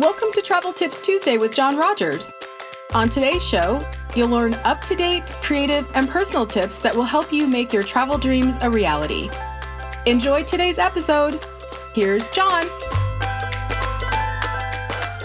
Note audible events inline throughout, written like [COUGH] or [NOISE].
Welcome to Travel Tips Tuesday with John Rogers. On today's show, you'll learn up to date, creative, and personal tips that will help you make your travel dreams a reality. Enjoy today's episode. Here's John.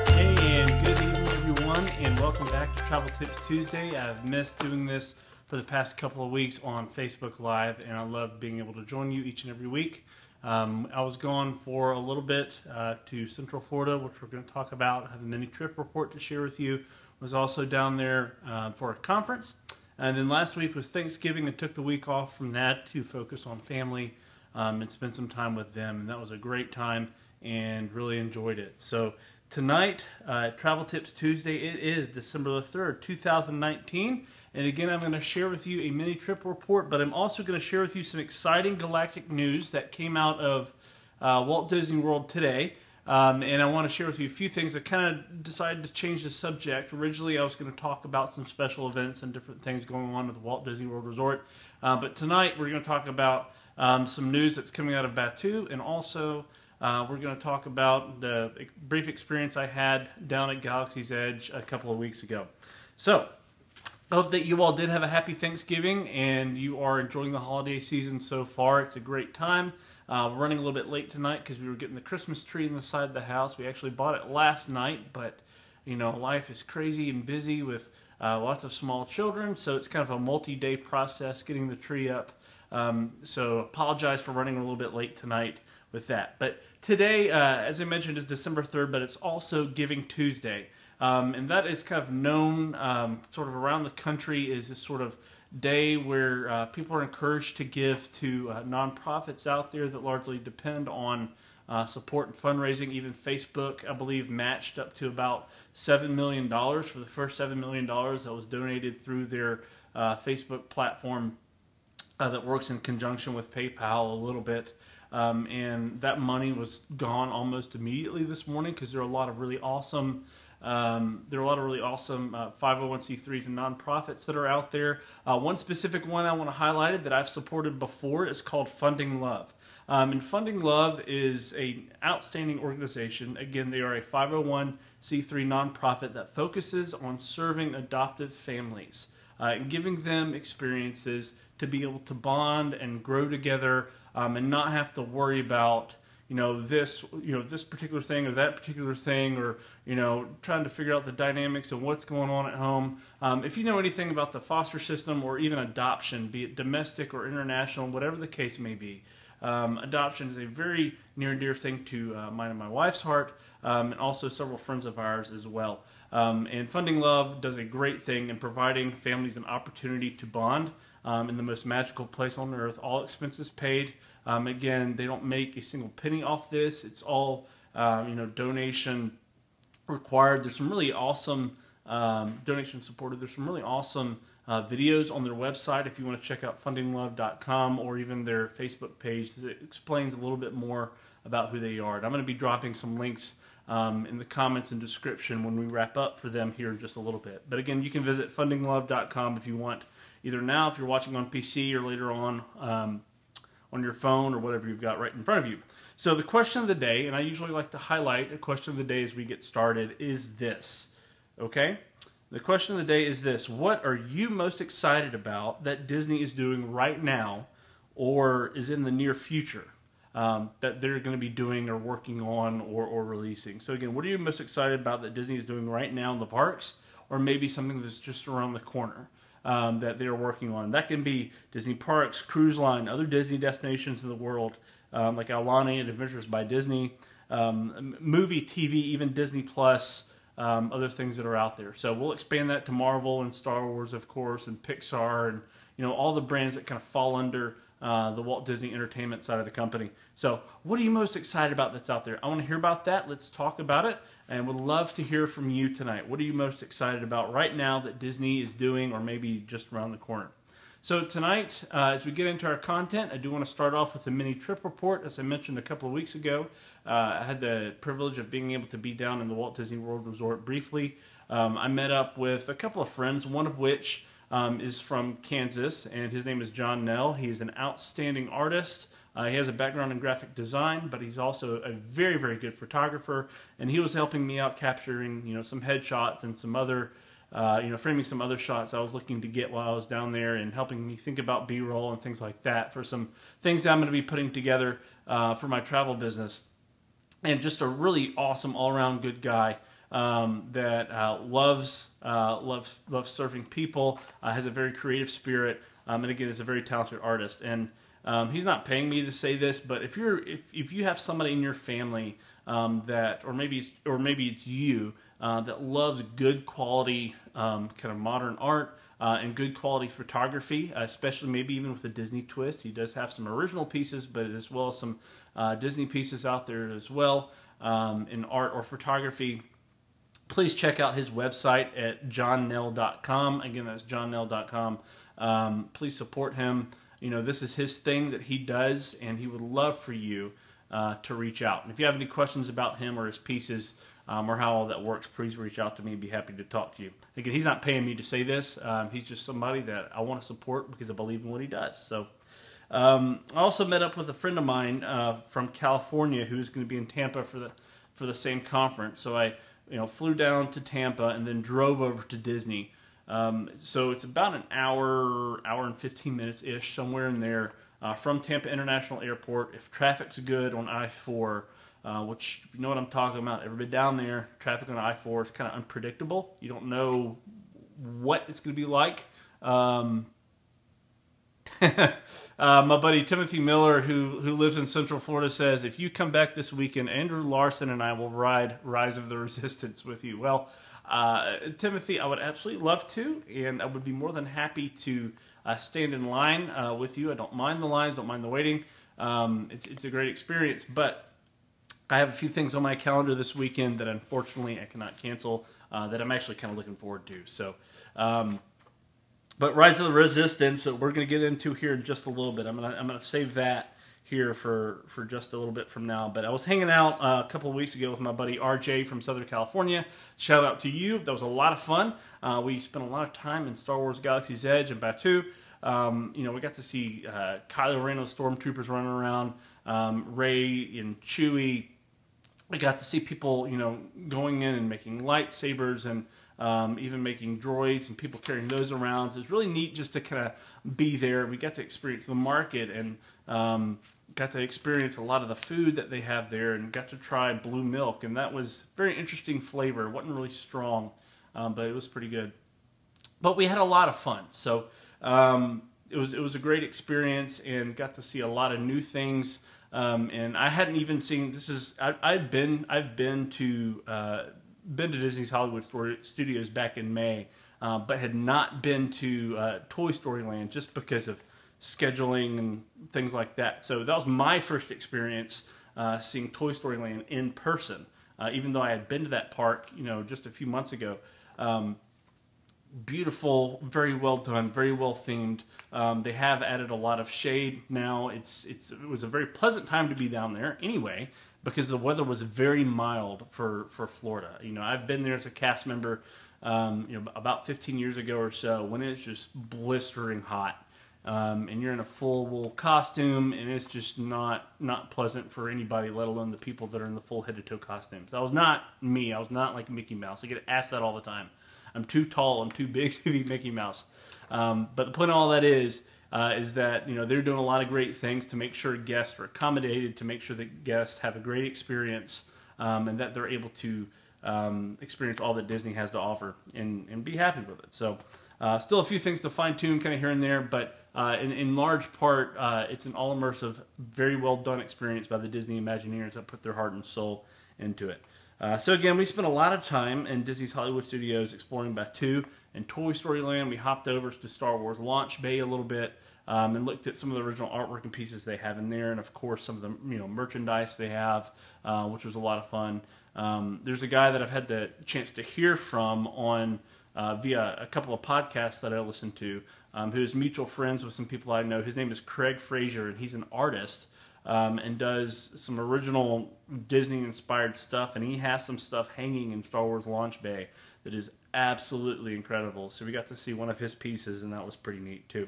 Hey, and good evening, everyone, and welcome back to Travel Tips Tuesday. I've missed doing this for the past couple of weeks on Facebook Live, and I love being able to join you each and every week. Um, I was gone for a little bit uh, to Central Florida, which we're going to talk about. I have a mini trip report to share with you. Was also down there uh, for a conference, and then last week was Thanksgiving. and took the week off from that to focus on family um, and spend some time with them, and that was a great time and really enjoyed it. So tonight, uh, Travel Tips Tuesday. It is December the third, two thousand nineteen. And again, I'm going to share with you a mini trip report, but I'm also going to share with you some exciting galactic news that came out of uh, Walt Disney World today. Um, and I want to share with you a few things. I kind of decided to change the subject. Originally, I was going to talk about some special events and different things going on at the Walt Disney World Resort. Uh, but tonight, we're going to talk about um, some news that's coming out of Batuu, and also uh, we're going to talk about the brief experience I had down at Galaxy's Edge a couple of weeks ago. So, hope that you all did have a happy Thanksgiving and you are enjoying the holiday season so far. It's a great time. Uh, we're running a little bit late tonight because we were getting the Christmas tree in the side of the house. We actually bought it last night, but you know, life is crazy and busy with uh, lots of small children, so it's kind of a multi-day process getting the tree up. Um, so apologize for running a little bit late tonight with that. But today, uh, as I mentioned, is December 3rd, but it's also Giving Tuesday. Um, and that is kind of known um, sort of around the country is this sort of day where uh, people are encouraged to give to uh, nonprofits out there that largely depend on uh, support and fundraising. Even Facebook, I believe, matched up to about $7 million for the first $7 million that was donated through their uh, Facebook platform uh, that works in conjunction with PayPal a little bit. Um, and that money was gone almost immediately this morning because there are a lot of really awesome um, there are a lot of really awesome uh, 501c3s and nonprofits that are out there. Uh, one specific one I want to highlight that I've supported before is called Funding Love. Um, and Funding Love is an outstanding organization. Again, they are a 501c3 nonprofit that focuses on serving adoptive families uh, and giving them experiences to be able to bond and grow together um, and not have to worry about you know this you know this particular thing or that particular thing or you know trying to figure out the dynamics of what's going on at home. Um, if you know anything about the foster system or even adoption be it domestic or international whatever the case may be um, adoption is a very near and dear thing to uh, mine and my wife's heart um, and also several friends of ours as well. Um, and funding love does a great thing in providing families an opportunity to bond um, in the most magical place on earth all expenses paid um, again, they don't make a single penny off this. It's all um, you know donation required. There's some really awesome um, donation supported. There's some really awesome uh, videos on their website if you want to check out fundinglove.com or even their Facebook page that explains a little bit more about who they are. And I'm going to be dropping some links um, in the comments and description when we wrap up for them here in just a little bit. But again, you can visit fundinglove.com if you want, either now if you're watching on PC or later on um, on your phone or whatever you've got right in front of you. So the question of the day, and I usually like to highlight a question of the day as we get started, is this. Okay? The question of the day is this What are you most excited about that Disney is doing right now or is in the near future um, that they're going to be doing or working on or, or releasing? So, again, what are you most excited about that Disney is doing right now in the parks or maybe something that's just around the corner? Um, that they're working on. That can be Disney Parks, Cruise Line, other Disney destinations in the world, um, like Aulani and Adventures by Disney, um, movie, TV, even Disney Plus, um, other things that are out there. So we'll expand that to Marvel and Star Wars, of course, and Pixar, and you know all the brands that kind of fall under uh, the Walt Disney Entertainment side of the company. So, what are you most excited about that's out there? I want to hear about that. Let's talk about it, and would love to hear from you tonight. What are you most excited about right now that Disney is doing, or maybe just around the corner? So tonight, uh, as we get into our content, I do want to start off with a mini trip report. As I mentioned a couple of weeks ago, uh, I had the privilege of being able to be down in the Walt Disney World Resort briefly. Um, I met up with a couple of friends, one of which um, is from Kansas, and his name is John Nell. He's an outstanding artist, Uh, he has a background in graphic design, but he's also a very, very good photographer. And he was helping me out capturing, you know, some headshots and some other, uh, you know, framing some other shots I was looking to get while I was down there, and helping me think about B-roll and things like that for some things that I'm going to be putting together uh, for my travel business. And just a really awesome, all-around good guy. Um, that uh, loves uh, loves loves serving people, uh, has a very creative spirit, um, and again is a very talented artist. And um, he's not paying me to say this, but if you're if, if you have somebody in your family um, that, or maybe it's, or maybe it's you uh, that loves good quality um, kind of modern art. Uh, and good quality photography, uh, especially maybe even with a Disney twist. He does have some original pieces, but as well as some uh, Disney pieces out there as well um, in art or photography please check out his website at johnnell.com. Again, that's johnnell.com. Um, please support him. You know, this is his thing that he does, and he would love for you uh, to reach out. And if you have any questions about him or his pieces um, or how all that works, please reach out to me. Be happy to talk to you. Again, he's not paying me to say this. Um, he's just somebody that I want to support because I believe in what he does. So, um, I also met up with a friend of mine uh, from California who's going to be in Tampa for the for the same conference. So I you know, flew down to Tampa and then drove over to Disney. Um, so it's about an hour, hour and 15 minutes ish, somewhere in there uh, from Tampa International Airport. If traffic's good on I 4, uh, which, you know what I'm talking about, everybody down there, traffic on I 4 is kind of unpredictable. You don't know what it's going to be like. Um, [LAUGHS] uh, my buddy Timothy Miller, who who lives in Central Florida, says if you come back this weekend, Andrew Larson and I will ride Rise of the Resistance with you. Well, uh, Timothy, I would absolutely love to, and I would be more than happy to uh, stand in line uh, with you. I don't mind the lines, don't mind the waiting. Um, it's it's a great experience, but I have a few things on my calendar this weekend that unfortunately I cannot cancel. Uh, that I'm actually kind of looking forward to. So. Um, but Rise of the Resistance, that we're going to get into here in just a little bit. I'm going to I'm to save that here for for just a little bit from now. But I was hanging out uh, a couple of weeks ago with my buddy RJ from Southern California. Shout out to you. That was a lot of fun. Uh, we spent a lot of time in Star Wars Galaxy's Edge and Batuu. Um, you know, we got to see uh, Kylo Ren and stormtroopers running around, um, Rey and Chewie. We got to see people, you know, going in and making lightsabers and um, even making droids and people carrying those around. So it's really neat just to kind of be there. We got to experience the market and um, got to experience a lot of the food that they have there and got to try blue milk. And that was very interesting flavor. It wasn't really strong, um, but it was pretty good. But we had a lot of fun. So um, it was it was a great experience and got to see a lot of new things. Um, and I hadn't even seen this is I, have been I've been to uh, been to Disney's Hollywood Studios back in May, uh, but had not been to uh, Toy Story Land just because of scheduling and things like that. So that was my first experience uh, seeing Toy Story Land in person, uh, even though I had been to that park, you know, just a few months ago. Um, beautiful, very well done, very well themed. Um, they have added a lot of shade now. It's it's it was a very pleasant time to be down there anyway because the weather was very mild for for Florida. You know, I've been there as a cast member, um, you know, about 15 years ago or so when it's just blistering hot. Um, and you're in a full wool costume, and it's just not not pleasant for anybody, let alone the people that are in the full head to toe costumes. That was not me. I was not like Mickey Mouse. I get asked that all the time. I'm too tall. I'm too big [LAUGHS] to be Mickey Mouse. Um, but the point of all that is, uh, is that you know they're doing a lot of great things to make sure guests are accommodated, to make sure that guests have a great experience, um, and that they're able to um, experience all that Disney has to offer and, and be happy with it. So, uh, still a few things to fine tune, kind of here and there, but uh, in, in, large part, uh, it's an all immersive, very well done experience by the Disney Imagineers that put their heart and soul into it. Uh, so again, we spent a lot of time in Disney's Hollywood Studios exploring Batuu and Toy Story Land. We hopped over to Star Wars Launch Bay a little bit um, and looked at some of the original artwork and pieces they have in there, and of course some of the you know merchandise they have, uh, which was a lot of fun. Um, there's a guy that I've had the chance to hear from on uh, via a couple of podcasts that I listen to, um, who's mutual friends with some people I know. His name is Craig Frazier, and he's an artist um, and does some original Disney inspired stuff. And he has some stuff hanging in Star Wars Launch Bay that is absolutely incredible. So we got to see one of his pieces, and that was pretty neat too.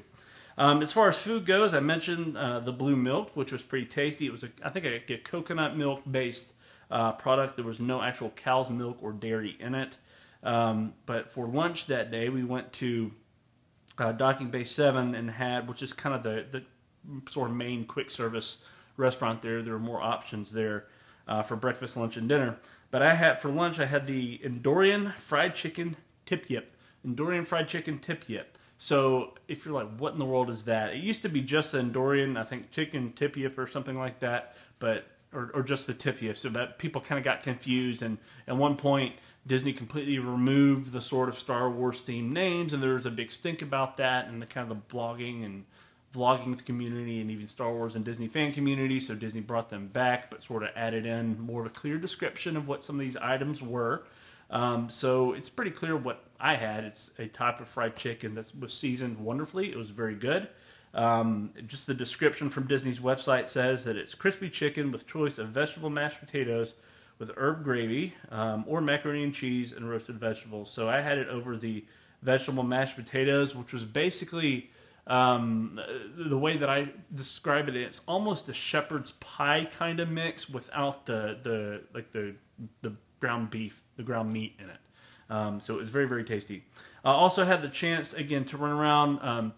Um, as far as food goes, I mentioned uh, the blue milk, which was pretty tasty. It was, a, I think, a, a coconut milk based uh, product. There was no actual cow's milk or dairy in it. Um, but for lunch that day, we went to uh, Docking Bay 7 and had, which is kind of the, the sort of main quick service restaurant there. There are more options there uh, for breakfast, lunch, and dinner. But I had for lunch, I had the Endorian fried chicken tip yip. Endorian fried chicken tip yip. So if you're like, what in the world is that? It used to be just the Endorian, I think chicken tip yip or something like that, but or, or just the tip yip. So that people kind of got confused, and at one point Disney completely removed the sort of Star Wars themed names, and there was a big stink about that, and the kind of the blogging and vlogging community, and even Star Wars and Disney fan community. So Disney brought them back, but sort of added in more of a clear description of what some of these items were. Um, so it's pretty clear what I had. It's a type of fried chicken that was seasoned wonderfully. It was very good. Um, just the description from Disney's website says that it's crispy chicken with choice of vegetable mashed potatoes with herb gravy um, or macaroni and cheese and roasted vegetables. So I had it over the vegetable mashed potatoes, which was basically um, the way that I describe it. It's almost a shepherd's pie kind of mix without the the like the the ground beef, the ground meat in it. Um, so it was very very tasty. I also had the chance again to run around. Um,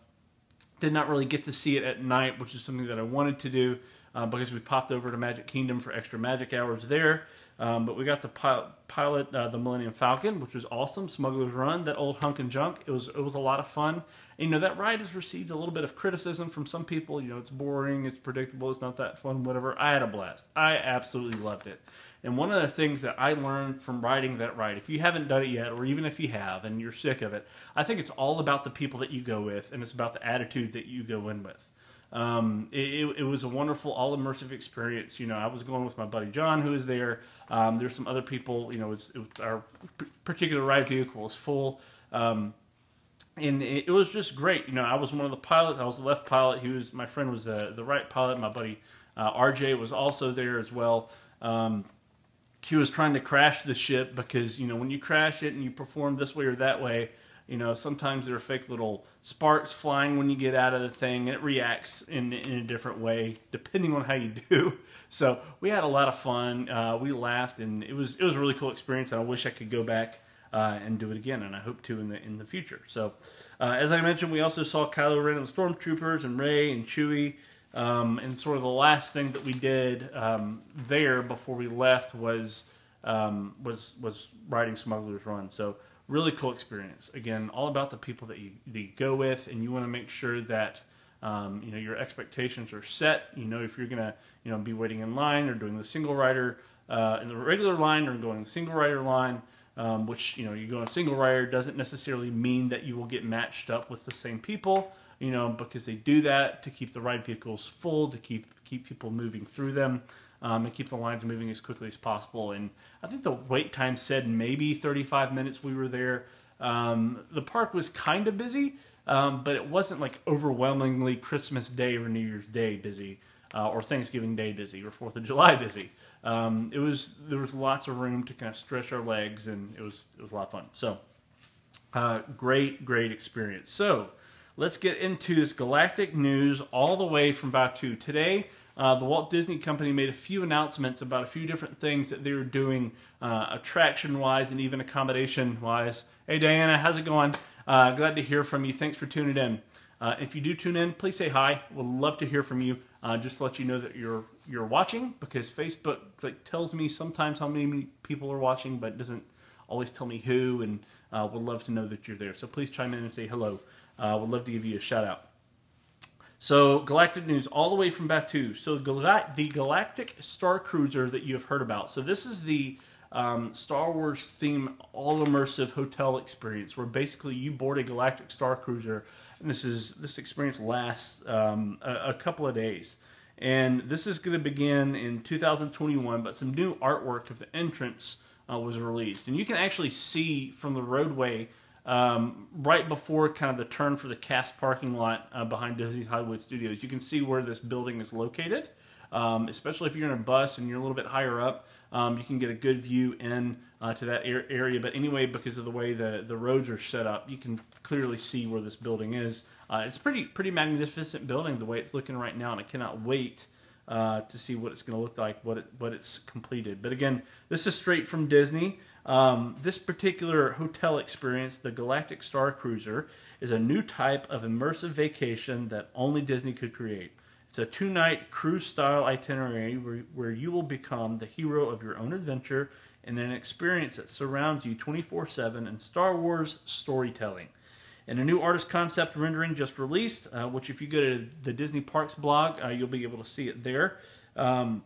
did not really get to see it at night, which is something that I wanted to do uh, because we popped over to Magic Kingdom for extra magic hours there. Um, but we got the pilot, pilot uh, the Millennium Falcon, which was awesome. Smuggler's Run, that old hunk and junk. It was it was a lot of fun. And, you know that ride has received a little bit of criticism from some people. You know it's boring, it's predictable, it's not that fun, whatever. I had a blast. I absolutely loved it. And one of the things that I learned from riding that ride, if you haven't done it yet, or even if you have and you're sick of it, I think it's all about the people that you go with, and it's about the attitude that you go in with. Um, it, it, was a wonderful, all immersive experience. You know, I was going with my buddy John, who was there. Um, there's some other people. You know, it was, it our particular ride vehicle was full, um, and it, it, was just great. You know, I was one of the pilots. I was the left pilot. He was my friend was the the right pilot. My buddy uh, RJ was also there as well. Um, he was trying to crash the ship because you know when you crash it and you perform this way or that way you know, sometimes there are fake little sparks flying when you get out of the thing, and it reacts in, in a different way depending on how you do. [LAUGHS] So we had a lot of fun. Uh, we laughed, and it was it was a really cool experience. And I wish I could go back uh, and do it again, and I hope to in the in the future. So, uh, as I mentioned, we also saw Kylo Ren and the Stormtroopers, and Rey and Chewie. Um, and sort of the last thing that we did um, there before we left was um, was was riding Smuggler's Run. So really cool experience. Again, all about the people that you, that you go with, and you want to make sure that um, you know your expectations are set. You know if you're gonna you know be waiting in line or doing the single rider uh, in the regular line or going the single rider line. Um, which you know you go in single rider doesn't necessarily mean that you will get matched up with the same people you know because they do that to keep the ride vehicles full to keep keep people moving through them um, and keep the lines moving as quickly as possible. And I think the wait time said maybe 35 minutes we were there. Um, the park was kind of busy, um, but it wasn't like overwhelmingly Christmas Day or New Year's Day busy. Uh, or Thanksgiving Day busy, or Fourth of July busy. Um, it was there was lots of room to kind of stretch our legs, and it was it was a lot of fun. So, uh, great great experience. So, let's get into this galactic news all the way from Batuu. today uh, the Walt Disney Company made a few announcements about a few different things that they were doing uh, attraction wise and even accommodation wise. Hey, Diana, how's it going? Uh, glad to hear from you. Thanks for tuning in. Uh, if you do tune in, please say hi. We'd love to hear from you. Uh, just to let you know that you're you're watching because Facebook like tells me sometimes how many people are watching, but doesn't always tell me who. And uh, would love to know that you're there. So please chime in and say hello. Uh, would love to give you a shout out. So, Galactic News all the way from Batuu. So, the Galactic Star Cruiser that you have heard about. So, this is the um, Star Wars theme all immersive hotel experience where basically you board a Galactic Star Cruiser, and this is this experience lasts um, a, a couple of days. And this is going to begin in 2021, but some new artwork of the entrance uh, was released. And you can actually see from the roadway um, right before kind of the turn for the cast parking lot uh, behind Disney's Hollywood Studios. You can see where this building is located, um, especially if you're in a bus and you're a little bit higher up. Um, you can get a good view in uh, to that area. But anyway, because of the way the, the roads are set up, you can clearly see where this building is. Uh, it's pretty pretty magnificent building the way it's looking right now, and I cannot wait uh, to see what it's going to look like, what it what it's completed. But again, this is straight from Disney. Um, this particular hotel experience, the Galactic Star Cruiser, is a new type of immersive vacation that only Disney could create. It's a two night cruise style itinerary where, where you will become the hero of your own adventure in an experience that surrounds you 24 7 in Star Wars storytelling. And a new artist concept rendering just released, uh, which, if you go to the Disney Parks blog, uh, you'll be able to see it there. Um,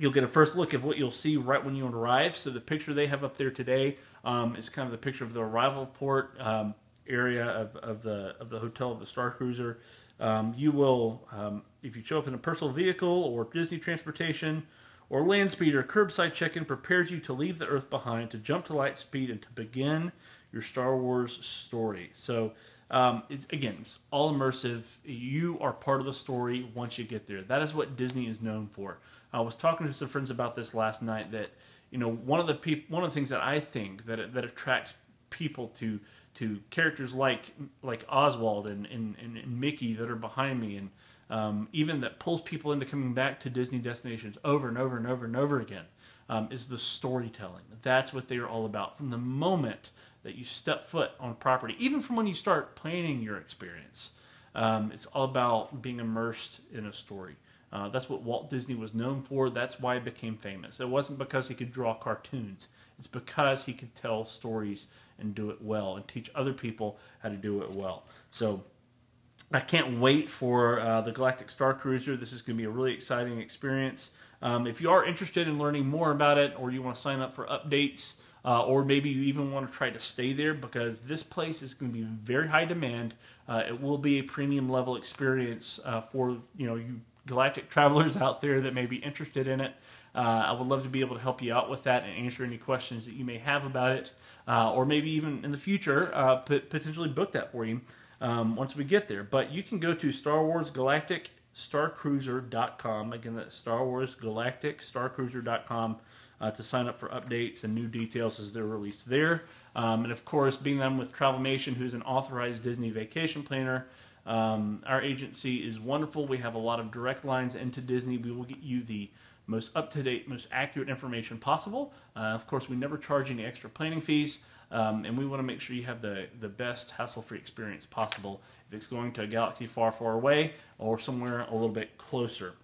you'll get a first look at what you'll see right when you arrive. So the picture they have up there today um, is kind of the picture of the arrival port um, area of, of, the of the hotel of the Star Cruiser. Um, you will, um, if you show up in a personal vehicle or Disney transportation or land speed or curbside check-in, prepares you to leave the Earth behind, to jump to light speed, and to begin your Star Wars story. So. Um, it, again, it's all immersive. You are part of the story once you get there. That is what Disney is known for. I was talking to some friends about this last night. That you know, one of the peop- one of the things that I think that that attracts people to to characters like like Oswald and, and, and Mickey that are behind me, and um, even that pulls people into coming back to Disney destinations over and over and over and over again, um, is the storytelling. That's what they are all about from the moment that you step foot on property, even from when you start planning your experience. Um, it's all about being immersed in a story. Uh, that's what Walt Disney was known for. That's why he became famous. It wasn't because he could draw cartoons. It's because he could tell stories and do it well and teach other people how to do it well. So I can't wait for uh, the Galactic Star Cruiser. This is going to be a really exciting experience. Um, if you are interested in learning more about it or you want to sign up for updates, uh, or maybe you even want to try to stay there because this place is going to be very high demand. Uh, it will be a premium level experience uh, for you know you galactic travelers out there that may be interested in it. Uh, I would love to be able to help you out with that and answer any questions that you may have about it, uh, or maybe even in the future uh, potentially book that for you um, once we get there. But you can go to Star Wars Galactic. Again, that's Star Wars Galactic uh, to sign up for updates and new details as they're released there. Um, and of course, being them with Travelmation, who's an authorized Disney vacation planner, um, our agency is wonderful. We have a lot of direct lines into Disney. We will get you the most up to date, most accurate information possible. Uh, of course, we never charge any extra planning fees, um, and we want to make sure you have the, the best hassle free experience possible if it's going to a galaxy far, far away or somewhere a little bit closer.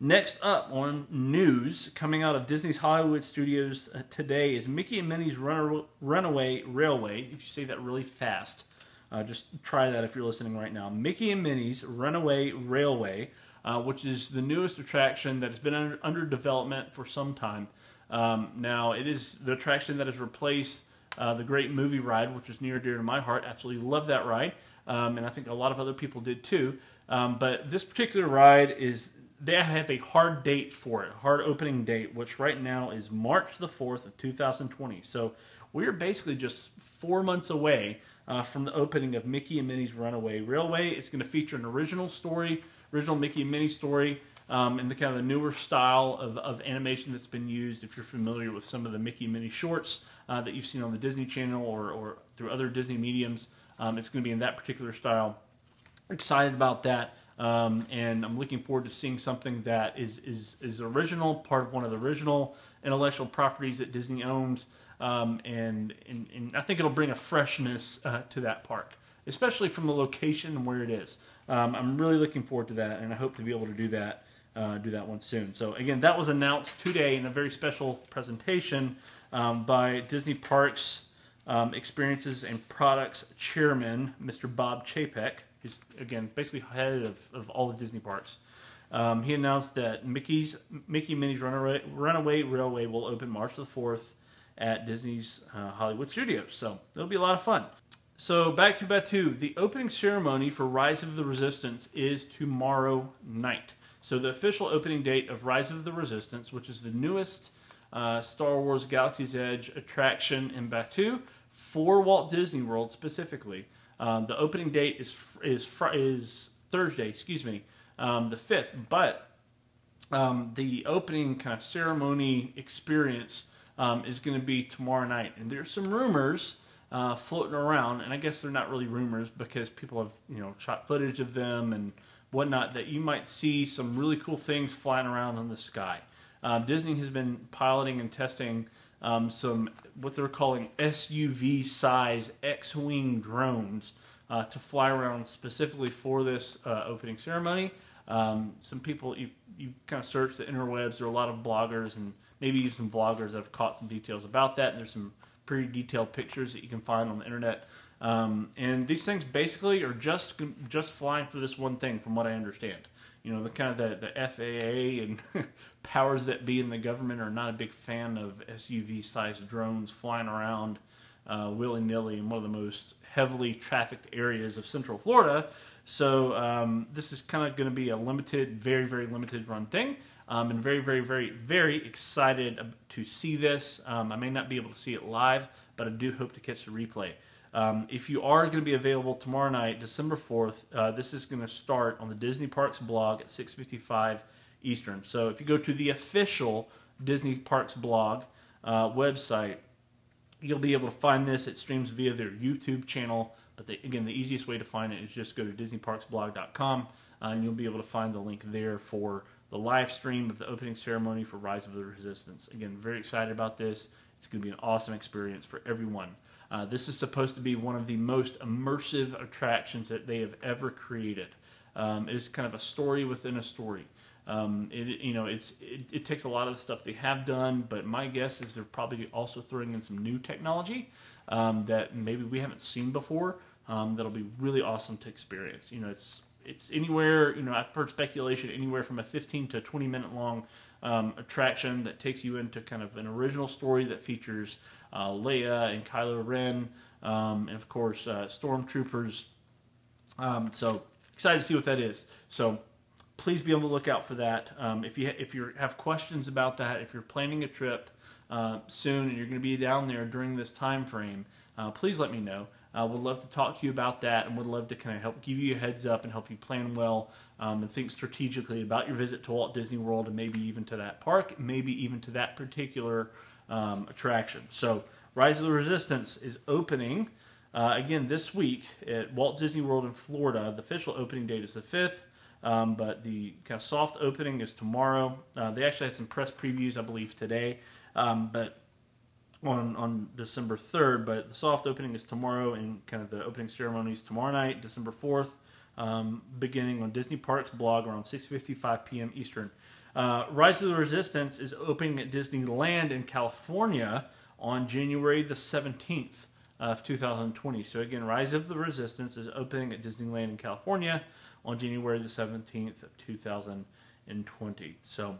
Next up on news coming out of Disney's Hollywood Studios uh, today is Mickey and Minnie's Runaway Railway. If you say that really fast, uh, just try that if you're listening right now. Mickey and Minnie's Runaway Railway, uh, which is the newest attraction that has been under, under development for some time. Um, now, it is the attraction that has replaced uh, the Great Movie Ride, which is near and dear to my heart. Absolutely love that ride, um, and I think a lot of other people did too. Um, but this particular ride is they have a hard date for it, hard opening date, which right now is March the 4th of 2020. So we're basically just four months away uh, from the opening of Mickey and Minnie's Runaway Railway. It's going to feature an original story, original Mickey and Minnie story, um, in the kind of the newer style of, of animation that's been used. If you're familiar with some of the Mickey and Minnie shorts uh, that you've seen on the Disney Channel or, or through other Disney mediums, um, it's going to be in that particular style. Excited about that. Um, and I'm looking forward to seeing something that is, is is original, part of one of the original intellectual properties that Disney owns, um, and, and, and I think it'll bring a freshness uh, to that park, especially from the location and where it is. Um, I'm really looking forward to that, and I hope to be able to do that uh, do that one soon. So again, that was announced today in a very special presentation um, by Disney Parks um, Experiences and Products Chairman, Mr. Bob Chapek, who's again basically head of, of all the Disney parks. Um, he announced that Mickey's Mickey Minnie's Runaway, Runaway Railway will open March the fourth at Disney's uh, Hollywood Studios. So it'll be a lot of fun. So back to Batuu. The opening ceremony for Rise of the Resistance is tomorrow night. So the official opening date of Rise of the Resistance, which is the newest uh, Star Wars Galaxy's Edge attraction in Batuu for Walt Disney World specifically. Um, the opening date is is is Thursday, excuse me, um, the fifth. But um, the opening kind of ceremony experience um, is going to be tomorrow night. And there's some rumors uh, floating around, and I guess they're not really rumors because people have you know shot footage of them and whatnot. That you might see some really cool things flying around in the sky. Um, Disney has been piloting and testing um, some what they're calling SUV size X wing drones uh, to fly around specifically for this uh, opening ceremony. Um, some people you you kind of search the interwebs. There are a lot of bloggers and maybe even some vloggers that have caught some details about that. And there's some pretty detailed pictures that you can find on the internet. Um, and these things basically are just just flying for this one thing, from what I understand. You know, the kind of the, the FAA and [LAUGHS] powers that be in the government are not a big fan of SUV-sized drones flying around uh, willy nilly in one of the most heavily trafficked areas of Central Florida. So um, this is kind of going to be a limited, very very limited run thing. Um, and very, very, very, very excited to see this. Um, I may not be able to see it live, but I do hope to catch the replay. Um, if you are going to be available tomorrow night, December 4th, uh, this is going to start on the Disney Parks blog at 6:55 Eastern. So if you go to the official Disney Parks blog uh, website, you'll be able to find this. It streams via their YouTube channel. But the, again, the easiest way to find it is just go to DisneyParksBlog.com, uh, and you'll be able to find the link there for the live stream of the opening ceremony for Rise of the Resistance. Again, very excited about this. It's going to be an awesome experience for everyone. Uh, this is supposed to be one of the most immersive attractions that they have ever created. Um, it is kind of a story within a story. Um, it, you know, it's it, it, takes a lot of the stuff they have done, but my guess is they're probably also throwing in some new technology um, that maybe we haven't seen before. Um, that'll be really awesome to experience. You know, it's it's anywhere, you know, I've heard speculation anywhere from a 15 to 20 minute long um, attraction that takes you into kind of an original story that features uh, Leia and Kylo Ren, um, and of course, uh, stormtroopers. Um, so excited to see what that is. So please be on the lookout for that. Um, if you if you have questions about that, if you're planning a trip uh, soon and you're going to be down there during this time frame, uh, please let me know. Uh, would love to talk to you about that and would love to kind of help give you a heads up and help you plan well um, and think strategically about your visit to Walt Disney World and maybe even to that park, maybe even to that particular um, attraction. So, Rise of the Resistance is opening uh, again this week at Walt Disney World in Florida. The official opening date is the 5th. Um, but the kind of soft opening is tomorrow. Uh, they actually had some press previews, I believe, today. Um, but on on December 3rd, but the soft opening is tomorrow, and kind of the opening ceremony is tomorrow night, December 4th, um, beginning on Disney Parks blog around 6:55 p.m. Eastern. Uh, Rise of the Resistance is opening at Disneyland in California on January the 17th of 2020. So again, Rise of the Resistance is opening at Disneyland in California on January the 17th of 2020. So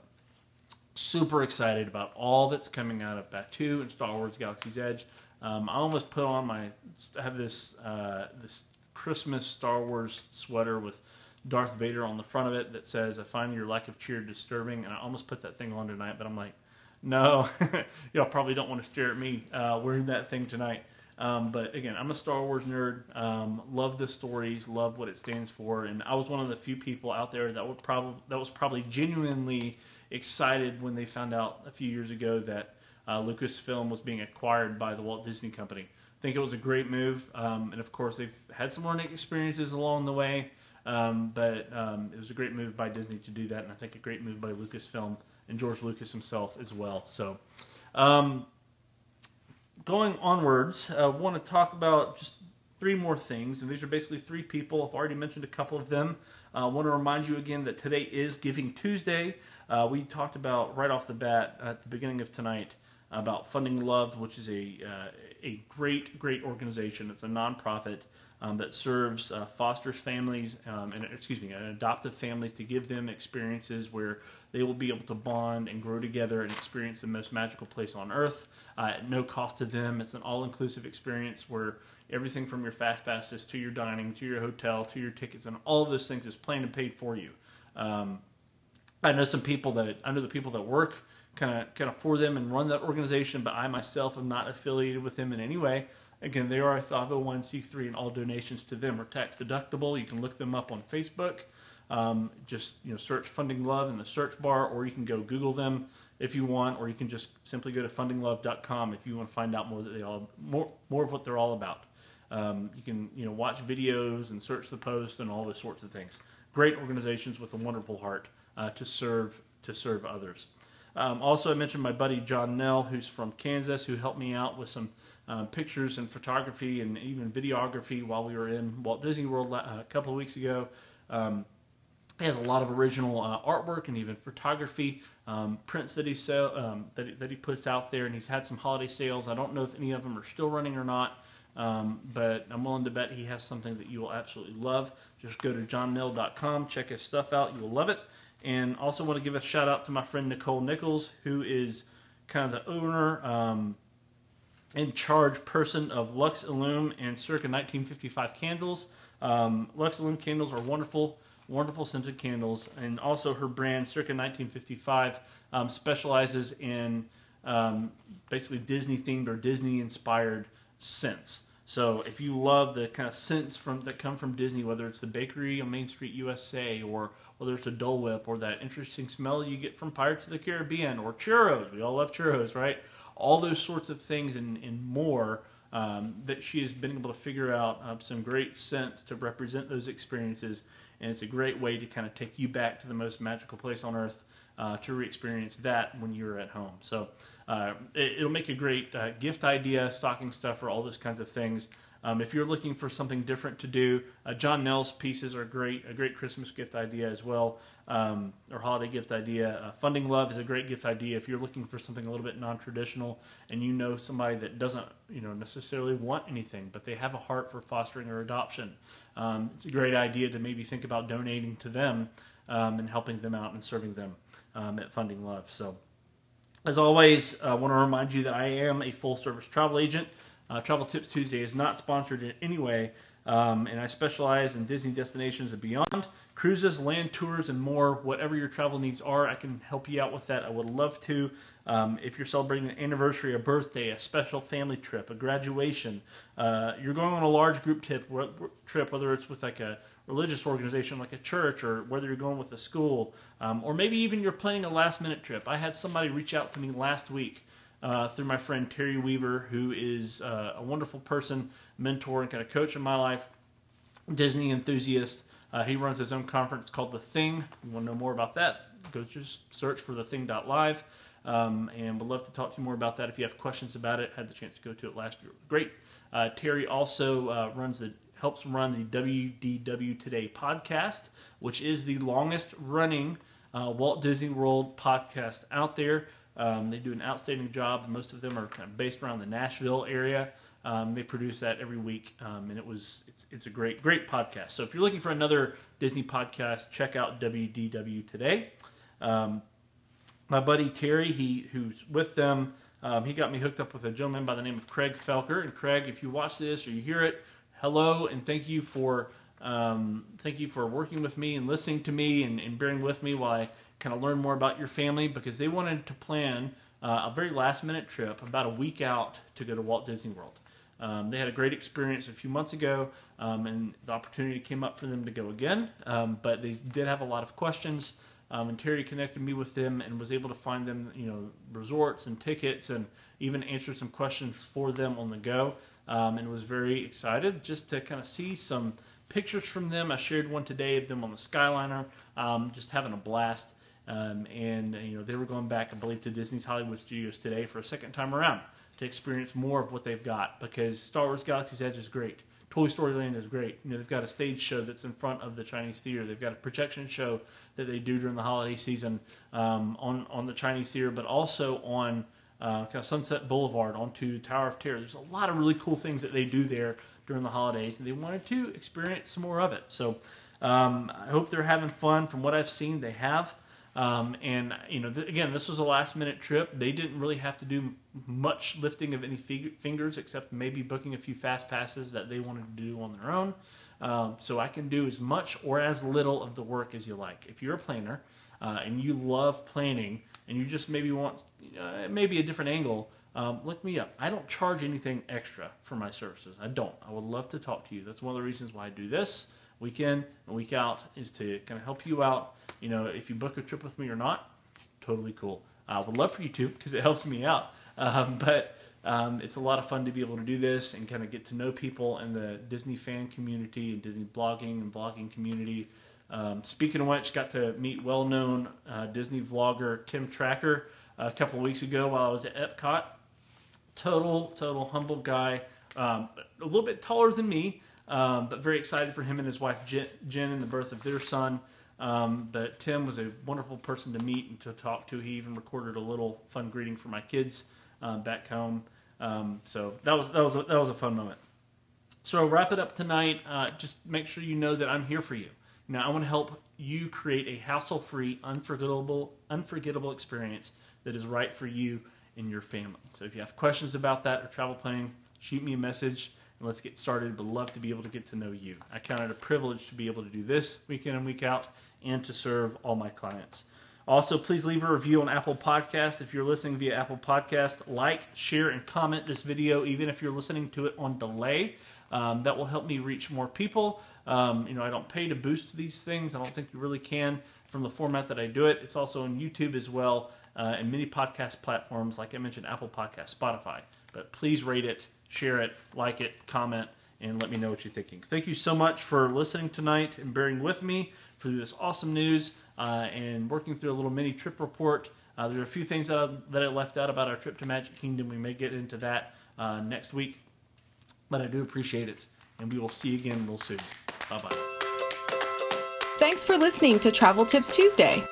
super excited about all that's coming out of Batuu and Star Wars Galaxy's Edge. Um, I almost put on my I have this uh, this Christmas Star Wars sweater with Darth Vader on the front of it that says "I find your lack of cheer disturbing," and I almost put that thing on tonight, but I'm like, no, [LAUGHS] y'all probably don't want to stare at me uh, wearing that thing tonight. Um, but again, I'm a Star Wars nerd. Um, love the stories, love what it stands for, and I was one of the few people out there that would probably that was probably genuinely excited when they found out a few years ago that uh, Lucasfilm was being acquired by the Walt Disney Company. I think it was a great move, um, and of course they've had some learning experiences along the way. Um, but um, it was a great move by Disney to do that, and I think a great move by Lucasfilm and George Lucas himself as well. So, um, going onwards, I uh, want to talk about just three more things, and these are basically three people. I've already mentioned a couple of them. I uh, want to remind you again that today is Giving Tuesday. Uh, we talked about right off the bat at the beginning of tonight about Funding Love, which is a uh, a great great organization. It's a nonprofit um, that serves uh, fosters families um, and excuse me, adoptive families to give them experiences where they will be able to bond and grow together and experience the most magical place on earth uh, at no cost to them. It's an all-inclusive experience where everything from your fast passes to your dining to your hotel to your tickets and all of those things is planned and paid for you. Um, I know some people that I know the people that work kind of kind of for them and run that organization, but I myself am not affiliated with them in any way. Again, they are a 501c3, and all donations to them are tax deductible. You can look them up on Facebook. Um, just you know, search Funding Love in the search bar, or you can go Google them if you want, or you can just simply go to fundinglove.com if you want to find out more that they all more more of what they're all about. Um, you can you know watch videos and search the post and all those sorts of things. Great organizations with a wonderful heart uh, to serve to serve others. Um, also, I mentioned my buddy John Nell, who's from Kansas, who helped me out with some uh, pictures and photography and even videography while we were in Walt Disney World uh, a couple of weeks ago. Um, he has a lot of original uh, artwork and even photography um, prints that he sell um, that, that he puts out there, and he's had some holiday sales. I don't know if any of them are still running or not, um, but I'm willing to bet he has something that you will absolutely love. Just go to johnnell.com, check his stuff out. You will love it. And also want to give a shout out to my friend Nicole Nichols, who is kind of the owner, um, in charge person of Lux Illum and circa 1955 candles. Um, Lux Illum candles are wonderful, wonderful scented candles, and also her brand circa 1955 um, specializes in um, basically Disney themed or Disney inspired scents. So if you love the kind of scents from that come from Disney, whether it's the bakery on Main Street USA or whether it's a Dole Whip or that interesting smell you get from Pirates of the Caribbean or churros, we all love churros, right? All those sorts of things and, and more um, that she has been able to figure out uh, some great scents to represent those experiences. And it's a great way to kind of take you back to the most magical place on earth uh, to re-experience that when you're at home. So uh, it, will make a great uh, gift idea, stocking stuffer, all those kinds of things. Um, if you're looking for something different to do, uh, John Nell's pieces are great, a great Christmas gift idea as well, um, or holiday gift idea. Uh, Funding Love is a great gift idea if you're looking for something a little bit non-traditional and you know somebody that doesn't, you know, necessarily want anything, but they have a heart for fostering or adoption. Um, it's a great idea to maybe think about donating to them um, and helping them out and serving them um, at Funding Love. So. As always, I want to remind you that I am a full service travel agent. Uh, travel Tips Tuesday is not sponsored in any way, um, and I specialize in Disney destinations and beyond, cruises, land tours, and more. Whatever your travel needs are, I can help you out with that. I would love to. Um, if you're celebrating an anniversary, a birthday, a special family trip, a graduation, uh, you're going on a large group tip, trip, whether it's with like a religious organization like a church or whether you're going with a school um, or maybe even you're planning a last minute trip. I had somebody reach out to me last week uh, through my friend Terry Weaver, who is uh, a wonderful person, mentor, and kind of coach in my life, Disney enthusiast. Uh, he runs his own conference called The Thing. You want to know more about that? Go just search for thething.live. Um, and we'd love to talk to you more about that if you have questions about it. Had the chance to go to it last year. Great. Uh, Terry also uh, runs the helps run the WDW Today podcast, which is the longest running uh, Walt Disney World podcast out there. Um, they do an outstanding job. Most of them are kind of based around the Nashville area. Um, they produce that every week, um, and it was it's, it's, a great great podcast. So if you're looking for another Disney podcast, check out WDW Today. Um, my buddy Terry, he who's with them, um, he got me hooked up with a gentleman by the name of Craig Felker. And Craig, if you watch this or you hear it, hello and thank you for um, thank you for working with me and listening to me and, and, bearing with me while I kind of learn more about your family because they wanted to plan uh, a very last minute trip about a week out to go to Walt Disney World. Um, they had a great experience a few months ago, um, and the opportunity came up for them to go again. Um, but they did have a lot of questions, um, and Terry connected me with them and was able to find them, you know, resorts and tickets, and even answer some questions for them on the go um, and was very excited just to kind of see some pictures from them. I shared one today of them on the Skyliner, um, just having a blast. Um, and you know they were going back, I believe, to Disney's Hollywood Studios today for a second time around to experience more of what they've got because Star Wars Galaxy's Edge is great. Toy Story Land is great. You know, they've got a stage show that's in front of the Chinese theater. They've got a projection show that they do during the holiday season um, on on the Chinese theater, but also on uh, kind of Sunset Boulevard onto Tower of Terror. There's a lot of really cool things that they do there during the holidays, and they wanted to experience some more of it. So um, I hope they're having fun. From what I've seen, they have. Um, and you know, th- again, this was a last-minute trip. They didn't really have to do much lifting of any fingers, except maybe booking a few fast passes that they wanted to do on their own. Um, so I can do as much or as little of the work as you like. If you're a planner uh, and you love planning, and you just maybe want uh, maybe a different angle, um, look me up. I don't charge anything extra for my services. I don't. I would love to talk to you. That's one of the reasons why I do this. week in and week out is to kind of help you out. You know, if you book a trip with me or not, totally cool. I would love for you to because it helps me out. [LAUGHS] Um, but um, it's a lot of fun to be able to do this and kind of get to know people in the Disney fan community and Disney blogging and vlogging community. Um, speaking of which, got to meet well-known uh, Disney vlogger Tim Tracker a couple of weeks ago while I was at Epcot. Total, total humble guy. Um, a little bit taller than me, um, but very excited for him and his wife Jen, Jen and the birth of their son. Um, but Tim was a wonderful person to meet and to talk to. He even recorded a little fun greeting for my kids um, back home. Um, so that was that was a, that was a fun moment. So I'll wrap it up tonight. Uh, just make sure you know that I'm here for you. Now I want to help you create a hassle-free, unforgettable, unforgettable experience that is right for you and your family. So if you have questions about that or travel planning, shoot me a message and let's get started. But love to be able to get to know you. I count it a privilege to be able to do this week in and week out and to serve all my clients. Also, please leave a review on Apple Podcast. If you're listening via Apple Podcast, like, share, and comment this video, even if you're listening to it on delay. Um, that will help me reach more people. Um, you know, I don't pay to boost these things. I don't think you really can from the format that I do it. It's also on YouTube as well uh, and many podcast platforms, like I mentioned, Apple Podcast, Spotify. But please rate it, share it, like it, comment, and let me know what you're thinking. Thank you so much for listening tonight and bearing with me for this awesome news uh, and working through a little mini trip report. Uh, there are a few things that I, that I left out about our trip to Magic Kingdom. We may get into that uh, next week, but I do appreciate it. And we will see you again real soon. Bye bye. Thanks for listening to Travel Tips Tuesday.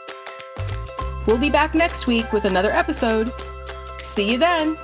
We'll be back next week with another episode. See you then.